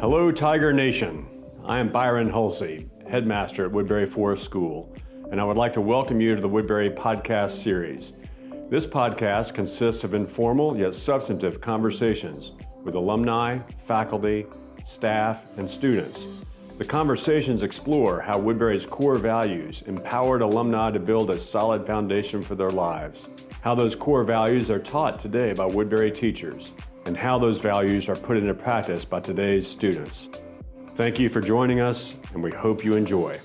Hello, Tiger Nation. I am Byron Hulsey, headmaster at Woodberry Forest School, and I would like to welcome you to the Woodberry podcast series. This podcast consists of informal yet substantive conversations with alumni, faculty, staff, and students. The conversations explore how Woodberry's core values empowered alumni to build a solid foundation for their lives, how those core values are taught today by Woodberry teachers, and how those values are put into practice by today's students. Thank you for joining us, and we hope you enjoy.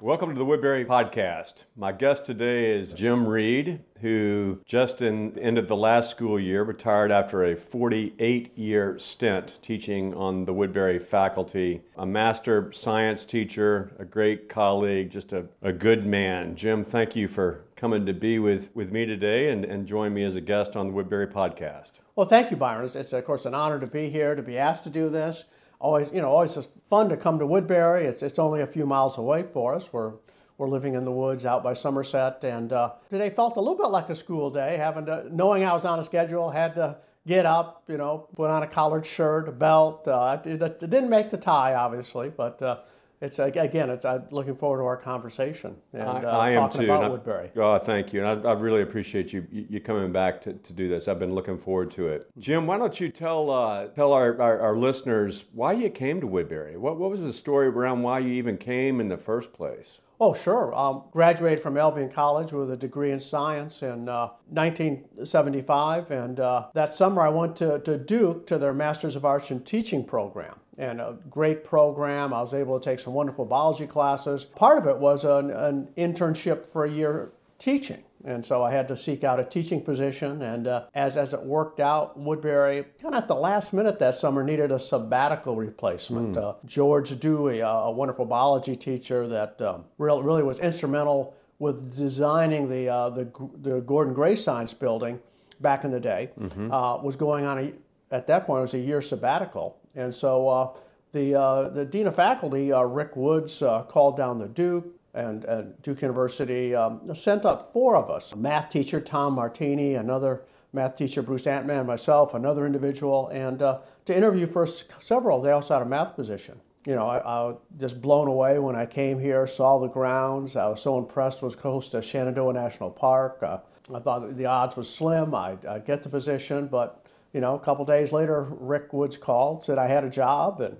Welcome to the Woodberry Podcast. My guest today is Jim Reid, who just in the end of the last school year retired after a 48 year stint teaching on the Woodberry faculty. A master science teacher, a great colleague, just a, a good man. Jim, thank you for coming to be with, with me today and, and join me as a guest on the Woodberry Podcast. Well, thank you, Byron. It's, it's, of course an honor to be here, to be asked to do this. Always, you know, always fun to come to Woodberry. It's, it's only a few miles away for us. We're we're living in the woods out by Somerset, and uh, today felt a little bit like a school day. Having to, knowing I was on a schedule, had to get up, you know, put on a collared shirt, a belt. Uh, it, it, didn't make the tie, obviously, but uh, it's again, it's I'm looking forward to our conversation and I, uh, I am talking too. about I- Woodberry. Oh, thank you. And I, I really appreciate you you coming back to, to do this. I've been looking forward to it. Jim, why don't you tell uh, tell our, our, our listeners why you came to Woodberry? What, what was the story around why you even came in the first place? Oh, sure. Um, graduated from Albion College with a degree in science in uh, 1975. And uh, that summer I went to, to Duke to their Masters of Arts in Teaching program. And a great program. I was able to take some wonderful biology classes. Part of it was an, an internship for a year teaching. And so I had to seek out a teaching position. And uh, as, as it worked out, Woodberry, kind of at the last minute that summer, needed a sabbatical replacement. Uh, George Dewey, a, a wonderful biology teacher that um, really, really was instrumental with designing the, uh, the, the Gordon Gray Science Building back in the day, uh, was going on, a, at that point, it was a year sabbatical. And so uh, the, uh, the dean of faculty, uh, Rick Woods, called down the Duke and, and Duke University um, sent up four of us math teacher, Tom Martini, another math teacher, Bruce Antman, myself, another individual, and uh, to interview for several. They also had a math position. You know, I, I was just blown away when I came here, saw the grounds. I was so impressed. Was close to Shenandoah National Park. Uh, I thought the odds was slim. I'd, I'd get the position, but you know, a couple days later, Rick Woods called, said I had a job, and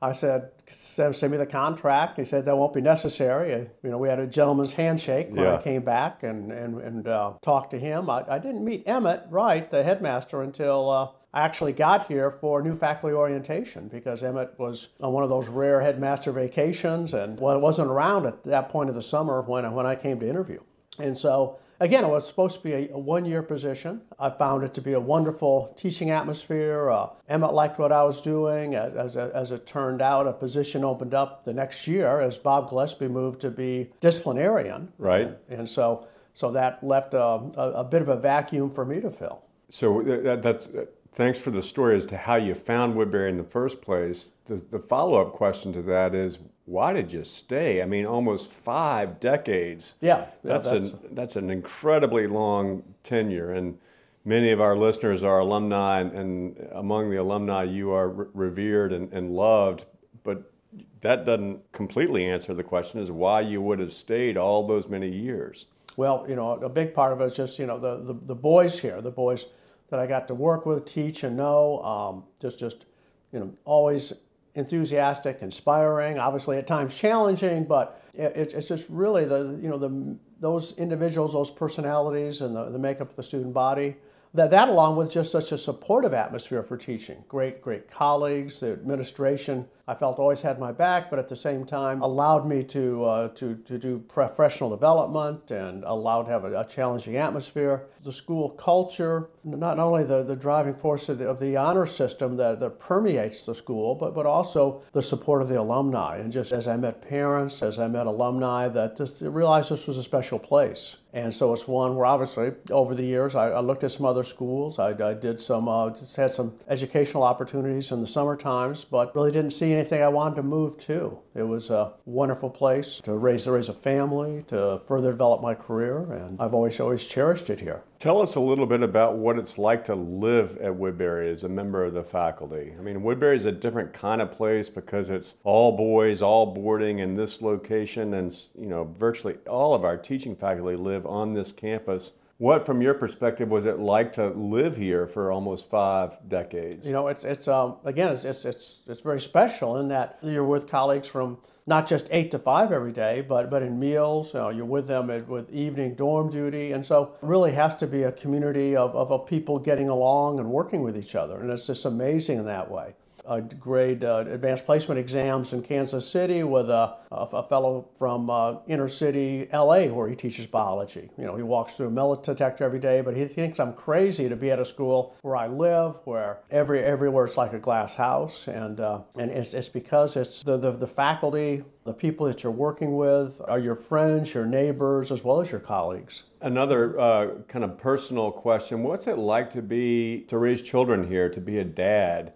I said, send, send me the contract. He said that won't be necessary. You know, we had a gentleman's handshake when Yeah. I came back and and, and uh, talked to him. I, I didn't meet Emmett Wright, the headmaster, until uh, I actually got here for new faculty orientation because Emmett was on one of those rare headmaster vacations and well, wasn't around at that point of the summer when when I came to interview. And so again, it was supposed to be a, a one-year position. I found it to be a wonderful teaching atmosphere. Uh, Emmett liked what I was doing. As, as, as it turned out, a position opened up the next year as Bob Gillespie moved to be disciplinarian. Right. And so, so that left a, a, a bit of a vacuum for me to fill. So that, that's uh, thanks for the story as to how you found Woodberry in the first place. The, the follow up question to that is why did you stay? I mean, almost five decades. Yeah, yeah, that's an that's an incredibly long tenure, and many of our listeners are alumni, and, and among the alumni, you are re- revered and, and loved. But that doesn't completely answer the question: is why you would have stayed all those many years. Well, you know, a big part of it is just you know the, the, the boys here, the boys that I got to work with, teach, and know. Um, just just you know, always enthusiastic, inspiring. Obviously, at times challenging, but it, it's just really the you know the those individuals, those personalities, and the, the makeup of the student body. That, that along with just such a supportive atmosphere for teaching great great colleagues the administration i felt always had my back but at the same time allowed me to uh, to, to do professional development and allowed to have a, a challenging atmosphere. The school culture not only the, the driving force of the, of the honor system that, that permeates the school but, but also the support of the alumni. And just as i met parents as i met alumni that just realized this was a special place. And so it's one where obviously over the years I, I looked at some other schools. I, I did some, uh, had some educational opportunities in the summer times, but really didn't see anything I wanted to move to. It was a wonderful place to raise, to raise a family, to further develop my career, and I've always, always cherished it here. Tell us a little bit about what it's like to live at Woodberry as a member of the faculty. I mean, Woodberry is a different kind of place because it's all boys, all boarding in this location, and you know, virtually all of our teaching faculty live on this campus what, from your perspective, was it like to live here for almost five decades? You know, it's it's um, again, it's, it's it's it's very special in that you're with colleagues from not just eight to five every day, but but in meals. You you're with them at, with evening dorm duty, and so it really has to be a community of, of, of people getting along and working with each other, and it's just amazing in that way grade uh, advanced placement exams in Kansas City with a, a fellow from uh, inner city LA where he teaches biology. You know, he walks through a metal detector every day, but he thinks I'm crazy to be at a school where I live, where every everywhere it's like a glass house, and uh, and it's, it's because it's the, the, the faculty, the people that you're working with are your friends, your neighbors, as well as your colleagues. Another uh, kind of personal question: What's it like to be to raise children here, to be a dad?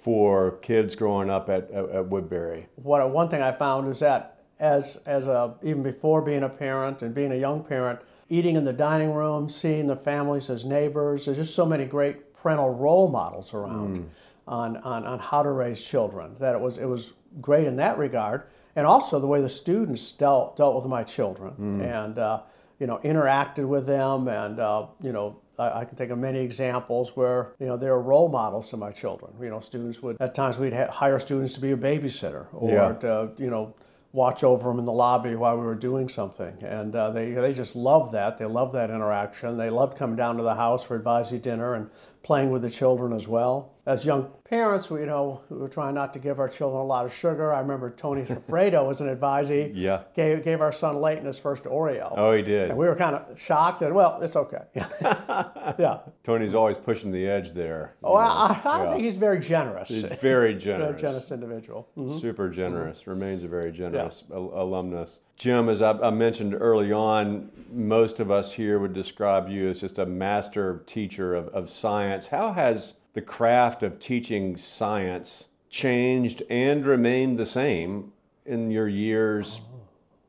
For kids growing up at, at, at Woodberry? What one thing I found is that as as a even before being a parent and being a young parent, eating in the dining room, seeing the families as neighbors, there's just so many great parental role models around mm. on, on on how to raise children. That it was it was great in that regard, and also the way the students dealt dealt with my children mm. and. Uh, you know, interacted with them and, uh, you know, I, can think of many examples where you know they were role models to my children. You know, students would at times we'd hire students to be a babysitter or yeah. to you know watch over them in the lobby while we were doing something, and uh, they they just loved that. They loved that interaction. They loved coming down to the house for advisory dinner and playing with the children as well. As young parents, we, you know, we were trying not to give our children a lot of sugar. I remember Tony Fredo was an advisee. Yeah. Gave, gave our son Leighton his first Oreo. Oh, he did. And we were kind of shocked and, well, it's okay. yeah. Tony's always pushing the edge there. Oh, I, I yeah. think he's very generous. He's very generous. very generous individual. Mm-hmm. Super generous. Mm-hmm. Remains a very generous yeah. al- alumnus. Jim, as I, I mentioned early on, most of us here would describe you as just a master teacher of, of science. How has the craft of teaching science changed and remained the same in your years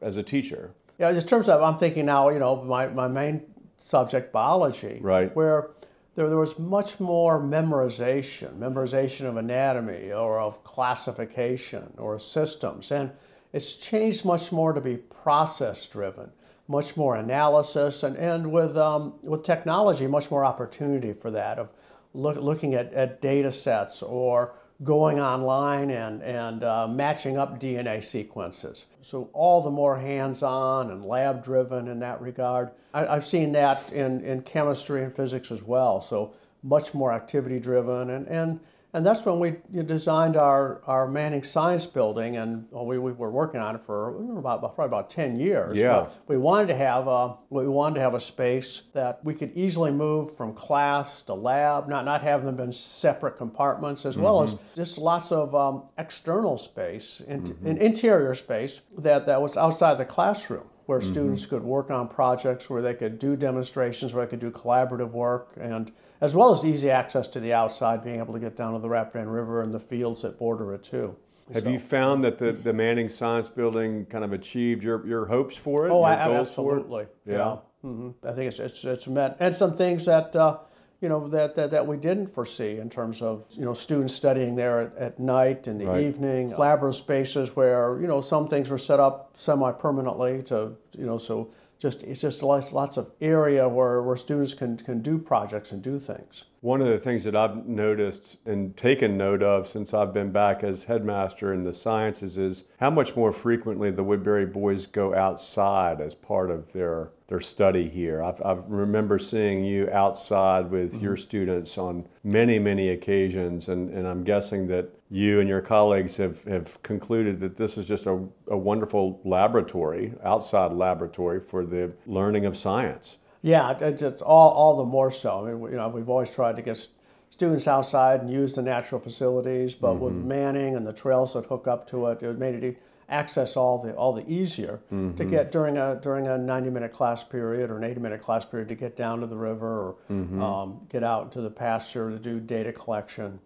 as a teacher? Yeah, in terms of, I'm thinking now, you know, my, my main subject, biology, right. where there, there was much more memorization, memorization of anatomy or of classification or systems. And it's changed much more to be process driven, much more analysis, and, and with, um, with technology, much more opportunity for that of look, looking at, at data sets or going online and, and uh, matching up DNA sequences. So, all the more hands on and lab driven in that regard. I, have seen that in, in chemistry and physics as well. So, much more activity driven and, and and that's when we designed our, our Manning Science Building, and well, we, we were working on it for about probably about ten years. Yeah. But we wanted to have a we wanted to have a space that we could easily move from class to lab, not not have them in separate compartments, as mm-hmm. well as mm-hmm. just lots of um, external space, in, mm-hmm. in interior space that, that was outside the classroom where mm-hmm. students could work on projects, where they could do demonstrations, where they could do collaborative work, and as well as easy access to the outside, being able to get down to the Rapidan River and the fields that border it too. Have so. you found that the, the Manning Science Building kind of achieved your, your hopes for it? Oh, I, absolutely. Yeah. yeah. Mm-hmm. I think it's, it's, it's met, and some things that, uh, you know, that, that, that we didn't foresee in terms of, you know, students studying there at, at night, in the right. evening, collaborative spaces where, you know, some things were set up semi-permanently to, you know, so just it's just lots, lots of area where, where students can, can do projects and do things. One of the things that I've noticed and taken note of since I've been back as headmaster in the sciences is how much more frequently the Woodberry boys go outside as part of their their study here. I've, I remember seeing you outside with mm-hmm. your students on many, many occasions, and, and I'm guessing that you and your colleagues have, have concluded that this is just a, a wonderful laboratory, outside laboratory for the learning of science. Yeah, it's, it's all, all the more so. I mean, you know, we've always tried to get students outside and use the natural facilities, but mm-hmm. with Manning and the trails that hook up to it, it made it access all the all the easier mm-hmm. to get during a during a 90 minute class period or an 80 minute class period to get down to the river or mm-hmm. um, get out into the pasture to do data collection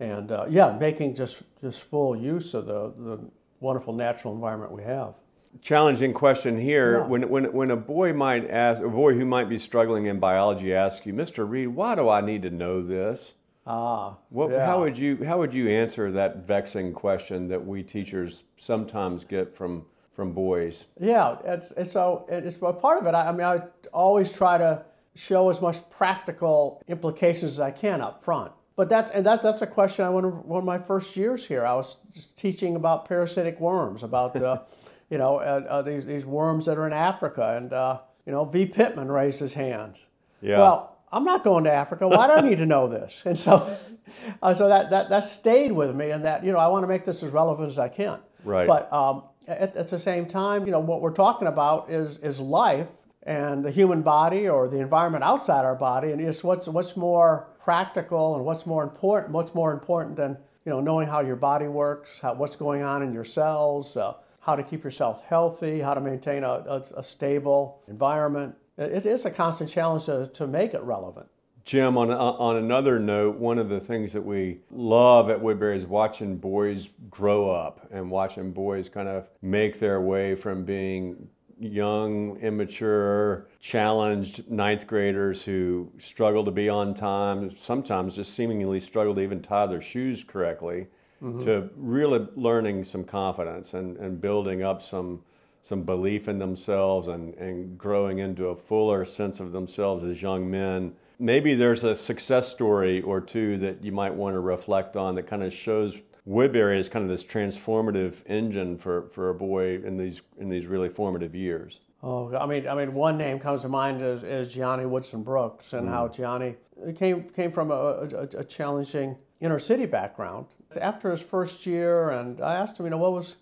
and uh, yeah making just just full use of the, the wonderful natural environment we have challenging question here. Yeah. When, when, when a boy might ask, a boy who might be struggling in biology asks you, Mr. Reid, why do I need to know this? Ah, What, yeah. How would you how would you answer that vexing question that we teachers sometimes get from from boys? Yeah, it's, it's so it's part of it. I, I mean, I always try to show as much practical implications as I can up front. But that's and that's that's a question I went one of my first years here. I was just teaching about parasitic worms, about uh, you know uh, uh, these these worms that are in Africa, and uh, you know V. Pittman raised his hand. Yeah. Well, I'm not going to Africa. Why do I need to know this? And so, uh, so that, that that stayed with me, and that you know I want to make this as relevant as I can. Right. But um, at, at the same time, you know what we're talking about is is life and the human body or the environment outside our body, and it's what's what's more practical and what's more important. What's more important than you know knowing how your body works, how, what's going on in your cells. Uh, how to keep yourself healthy, how to maintain a, a, a stable environment. It, it's a constant challenge to, to make it relevant. Jim, on, on another note, one of the things that we love at Woodberry is watching boys grow up and watching boys kind of make their way from being young, immature, challenged ninth graders who struggle to be on time, sometimes just seemingly struggle to even tie their shoes correctly, Mm-hmm. to really learning some confidence and, and building up some some belief in themselves and, and growing into a fuller sense of themselves as young men. Maybe there's a success story or two that you might want to reflect on that kind of shows Woodberry as kind of this transformative engine for, for a boy in these in these really formative years. Oh, I mean, I mean, one name comes to mind is, is Gianni Woodson Brooks, and mm-hmm. how Gianni came came from a, a, a challenging inner city background. After his first year, and I asked him, you know, what was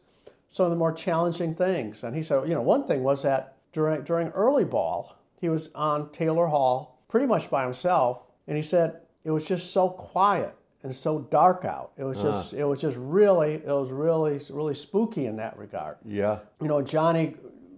some of the more challenging things, and he said, you know, one thing was that during during early ball, he was on Taylor Hall pretty much by himself, and he said it was just so quiet and so dark out. It was just ah. it was just really it was really really spooky in that regard Yeah. you know, Gianni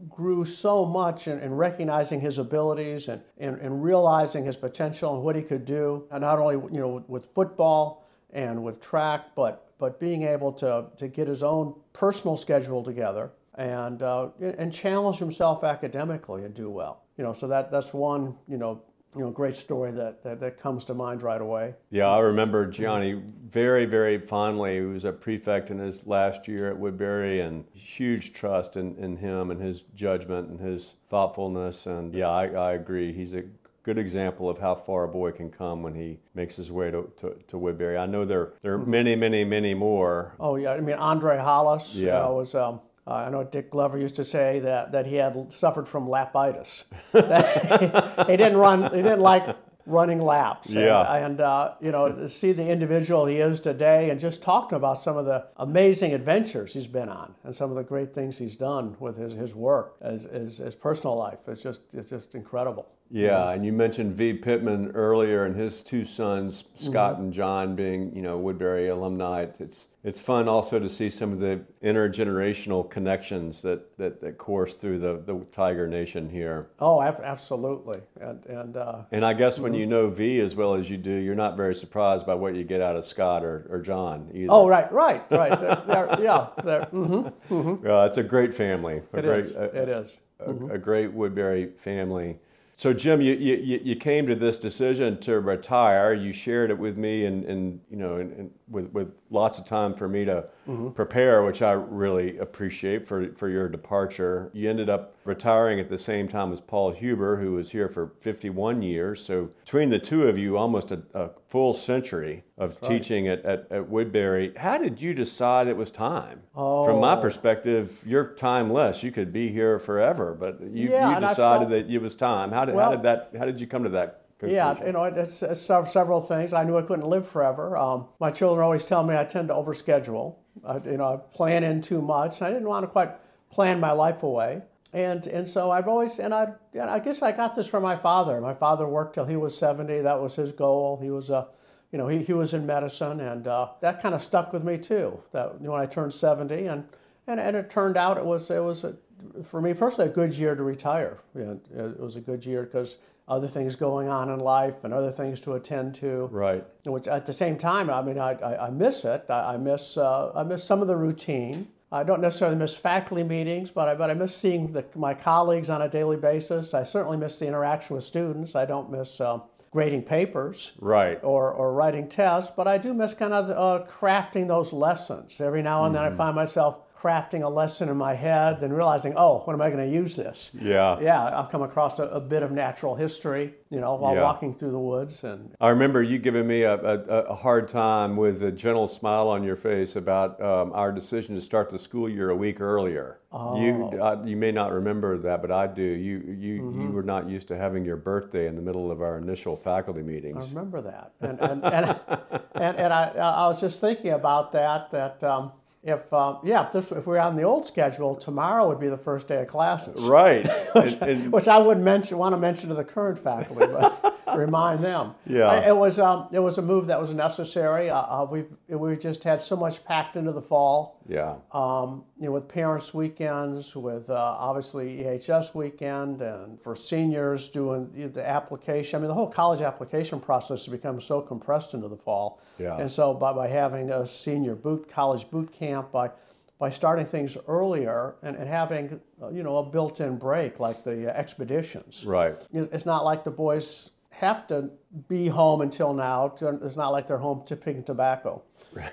grew so much in, in recognizing his abilities and, and, and realizing his potential and what he could do, and not only you know with football and with track, but but being able to, to get his own personal schedule together and uh, and challenge himself academically and do well. You know, so that that's one you know you know great story that, that, that comes to mind right away. Yeah, I remember Gianni very, very fondly. He was a prefect in his last year at Woodberry, and huge trust in, in him and his judgment and his thoughtfulness. And yeah, I, I agree. He's a good example of how far a boy can come when he makes his way to, to, to Woodberry. I know there, there are many, many, many more. Oh yeah, I mean Andre Hollis you Yeah. know, was. Um, uh, I know Dick Glover used to say that, that he had suffered from lapitis. he didn't run. He didn't like running laps. And- Yeah. And, uh, you know, to see the individual he is today, and just talking about some of the amazing adventures he's been on, and some of the great things he's done with his, his work, as his, his personal life. It's just it's just incredible. Yeah, and you mentioned V. Pittman earlier, and his two sons, Scott and John, being you know Woodberry alumni. It's, it's fun also to see some of the intergenerational connections that that, that course through the, the Tiger Nation here. Oh, ab- absolutely. And and uh, And I guess when you know V as well as you do, you're not very surprised by what you get out of Scott or, or John either. oh, right, right, right. They're- they're- yeah, they're, mhm. Uh, it's a great family. A It great, is. a- It is. a, a great Woodberry family. So, Jim, you, you, you came to this decision to retire. You shared it with me, and, and you know, and, and with, with lots of time for me to prepare, which I really appreciate for, for your departure. You ended up retiring at the same time as Paul Huber, who was here for 51 years. So, between the two of you, almost a, a full century of teaching at, at, at Woodberry. How did you decide it was time? From my Oh. perspective, you're timeless. You could be here forever, but you, Yeah, you decided felt- that it was time. How did, how did that? How did you come to that conclusion? Yeah, you know, it's, it's several things. I knew I couldn't live forever. Um, my children always tell me I tend to overschedule. I, you know, I plan in too much. I didn't want to quite plan my life away, and and so I've always and I and I guess I got this from my father. My father worked till he was seventy. That was his goal. He was a you know, he, he was in medicine, and uh, that kind of stuck with me too. That when I turned seventy, and, and and it turned out it was it was a, for me personally a good year to retire. You know, it was a good year because other things going on in life and other things to attend to. Right. Which at the same time, I mean, I, I, I miss it. I, I miss uh, I miss some of the routine. I don't necessarily miss faculty meetings, but I, but I miss seeing the, my colleagues on a daily basis. I certainly miss the interaction with students. I don't miss uh, grading papers Right. or, or writing tests, but I do miss kind of uh, crafting those lessons. Every now and then I find myself crafting a lesson in my head, then realizing, oh, when am I going to use this? Yeah. Yeah, I'll come across a, a bit of natural history, you know, while Yeah. walking through the woods, and I remember you giving me a, a, a hard time with a gentle smile on your face about um, our decision to start the school year a week earlier. Oh. You uh, you may not remember that, but I do. You you you were not used to having your birthday in the middle of our initial faculty meetings. I remember that. And and and, and, and I, I was just thinking about that. That um, if um, yeah, if this if we we're on the old schedule, tomorrow would be the first day of classes. Right. and, and- which I wouldn't mention, want to mention to the current faculty, but remind them. Yeah. I- it was um, it was a move that was necessary. Uh, uh, we we just had so much packed into the fall. yeah. Um, you know, with parents' weekends, with uh, obviously EHS weekend, and for seniors doing the- application. I mean, the whole college application process has become so compressed into the fall. Yeah. And so, by, by having a senior boot college boot camp, by by starting things earlier and, and having uh, you know a built-in break like the uh, expeditions. Right. It's not like the boys have to be home until now. It's not like they're home to picking tobacco.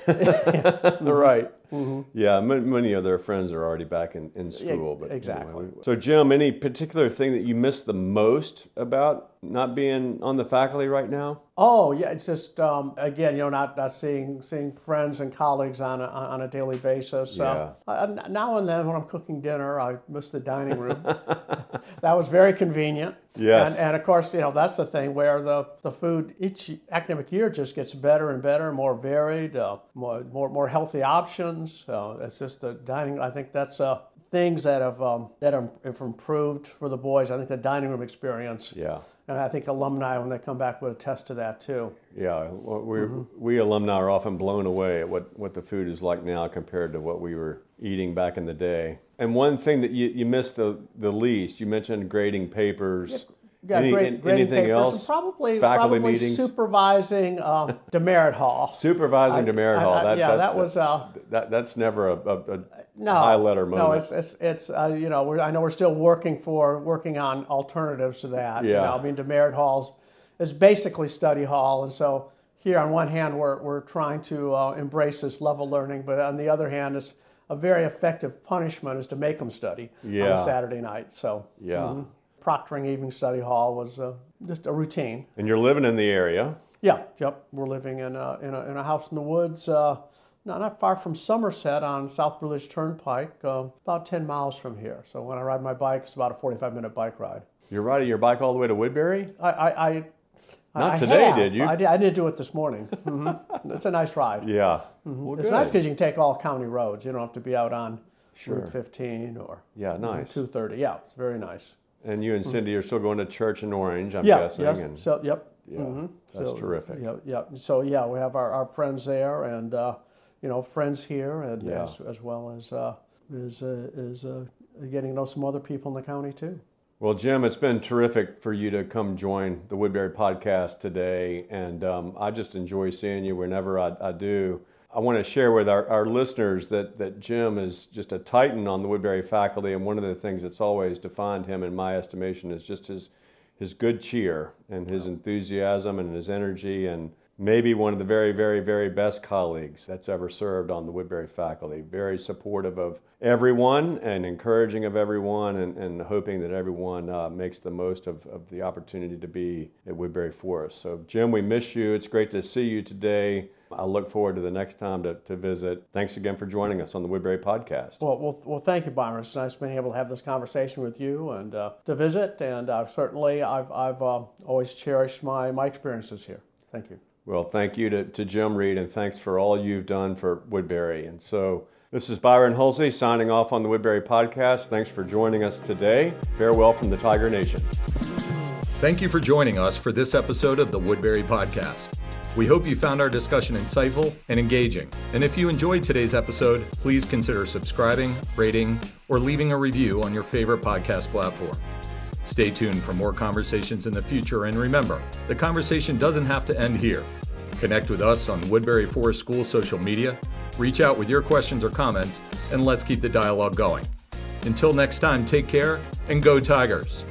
Right. Yeah, m- many of their friends are already back in, in school. But exactly. anyway. So, Jim, any particular thing that you miss the most about not being on the faculty right now? Oh yeah, it's just um, again, you know, not, not seeing seeing friends and colleagues on a, on a daily basis. Uh, I- now and then, when I'm cooking dinner, I miss the dining room. that was very convenient. Yes. And, and of course, you know, that's the thing where the, the food each academic year just gets better and better, more varied, uh, more, more more healthy options. Uh, it's just the dining. I think that's uh, things that have um, that have have improved for the boys. I think the dining room experience. Yeah. And I think alumni, when they come back, would attest to that too. Yeah, we Mm-hmm. we alumni are often blown away at what, what the food is like now compared to what we were eating back in the day. And one thing that you, you missed the, the least, you mentioned grading papers. Yeah, Any- grade, grading anything papers else? and probably Faculty probably meetings? supervising uh, demerit hall. Supervising demerit I- hall. I- that, yeah, that was uh, that, that's never a, a, a no high letter moment. No, it's it's, it's uh, you know we're, I know we're still working for working on alternatives to that. You Yeah. know, I mean demerit halls is basically study hall, and so here on one hand we're we're trying to uh, embrace this level learning, but on the other hand, it's a very effective punishment is to make them study on a Saturday night. So yeah. mm-hmm. Proctoring evening study hall was uh, just a routine. And you're living in the area. Yeah, yep. We're living in a, in a, in a house in the woods, uh, not, not far from Somerset on South Blue Ridge Turnpike, uh, about 10 miles from here. So when I ride my bike, it's about a 45 minute bike ride. You're riding your bike all the way to Woodberry? I, I, I Not I today, have. did you? I did, I didn't do it this morning. hmm It's a nice ride. Yeah. Well, It's good. nice because you can take all county roads. You don't have to be out on Route 15 or Yeah, nice. 230. Yeah, it's very nice. And you and Cindy are still going to church in Orange, I'm Yeah, guessing. yes. And, So, yep. yeah, Mhm. that's So, terrific. Yeah, yeah. So yeah, we have our, our friends there, and uh, you know, friends here, and Yeah. as, as well as uh, is uh, is uh, getting to know some other people in the county too. Well, Jim, it's been terrific for you to come join the Woodberry podcast today. And um, I just enjoy seeing you whenever I, I do. I want to share with our, our listeners that, that Jim is just a titan on the Woodberry faculty. And one of the things that's always defined him, in my estimation, is just his, his good cheer and his enthusiasm and his energy. And maybe one of the very, very, very best colleagues that's ever served on the Woodberry faculty. Very supportive of everyone and encouraging of everyone and, and hoping that everyone uh, makes the most of, of the opportunity to be at Woodberry Forest. So, Jim, we miss you. It's great to see you today. I look forward to the next time to, to visit. Thanks again for joining us on the Woodberry podcast. Well, well, well thank you, Byron. It's nice being able to have this conversation with you and uh, to visit. And I've certainly I've I've uh, always cherished my my experiences here. Thank you. Well, thank you to, to Jim Reid, and thanks for all you've done for Woodberry. And so, this is Byron Hulsey signing off on the Woodberry podcast. Thanks for joining us today. Farewell from the Tiger Nation. Thank you for joining us for this episode of the Woodberry Podcast. We hope you found our discussion insightful and engaging. And if you enjoyed today's episode, please consider subscribing, rating, or leaving a review on your favorite podcast platform. Stay tuned for more conversations in the future, and remember, the conversation doesn't have to end here. Connect with us on Woodberry Forest School social media, Reach out with your questions or comments, and let's keep the dialogue going. Until next time, take care and go Tigers.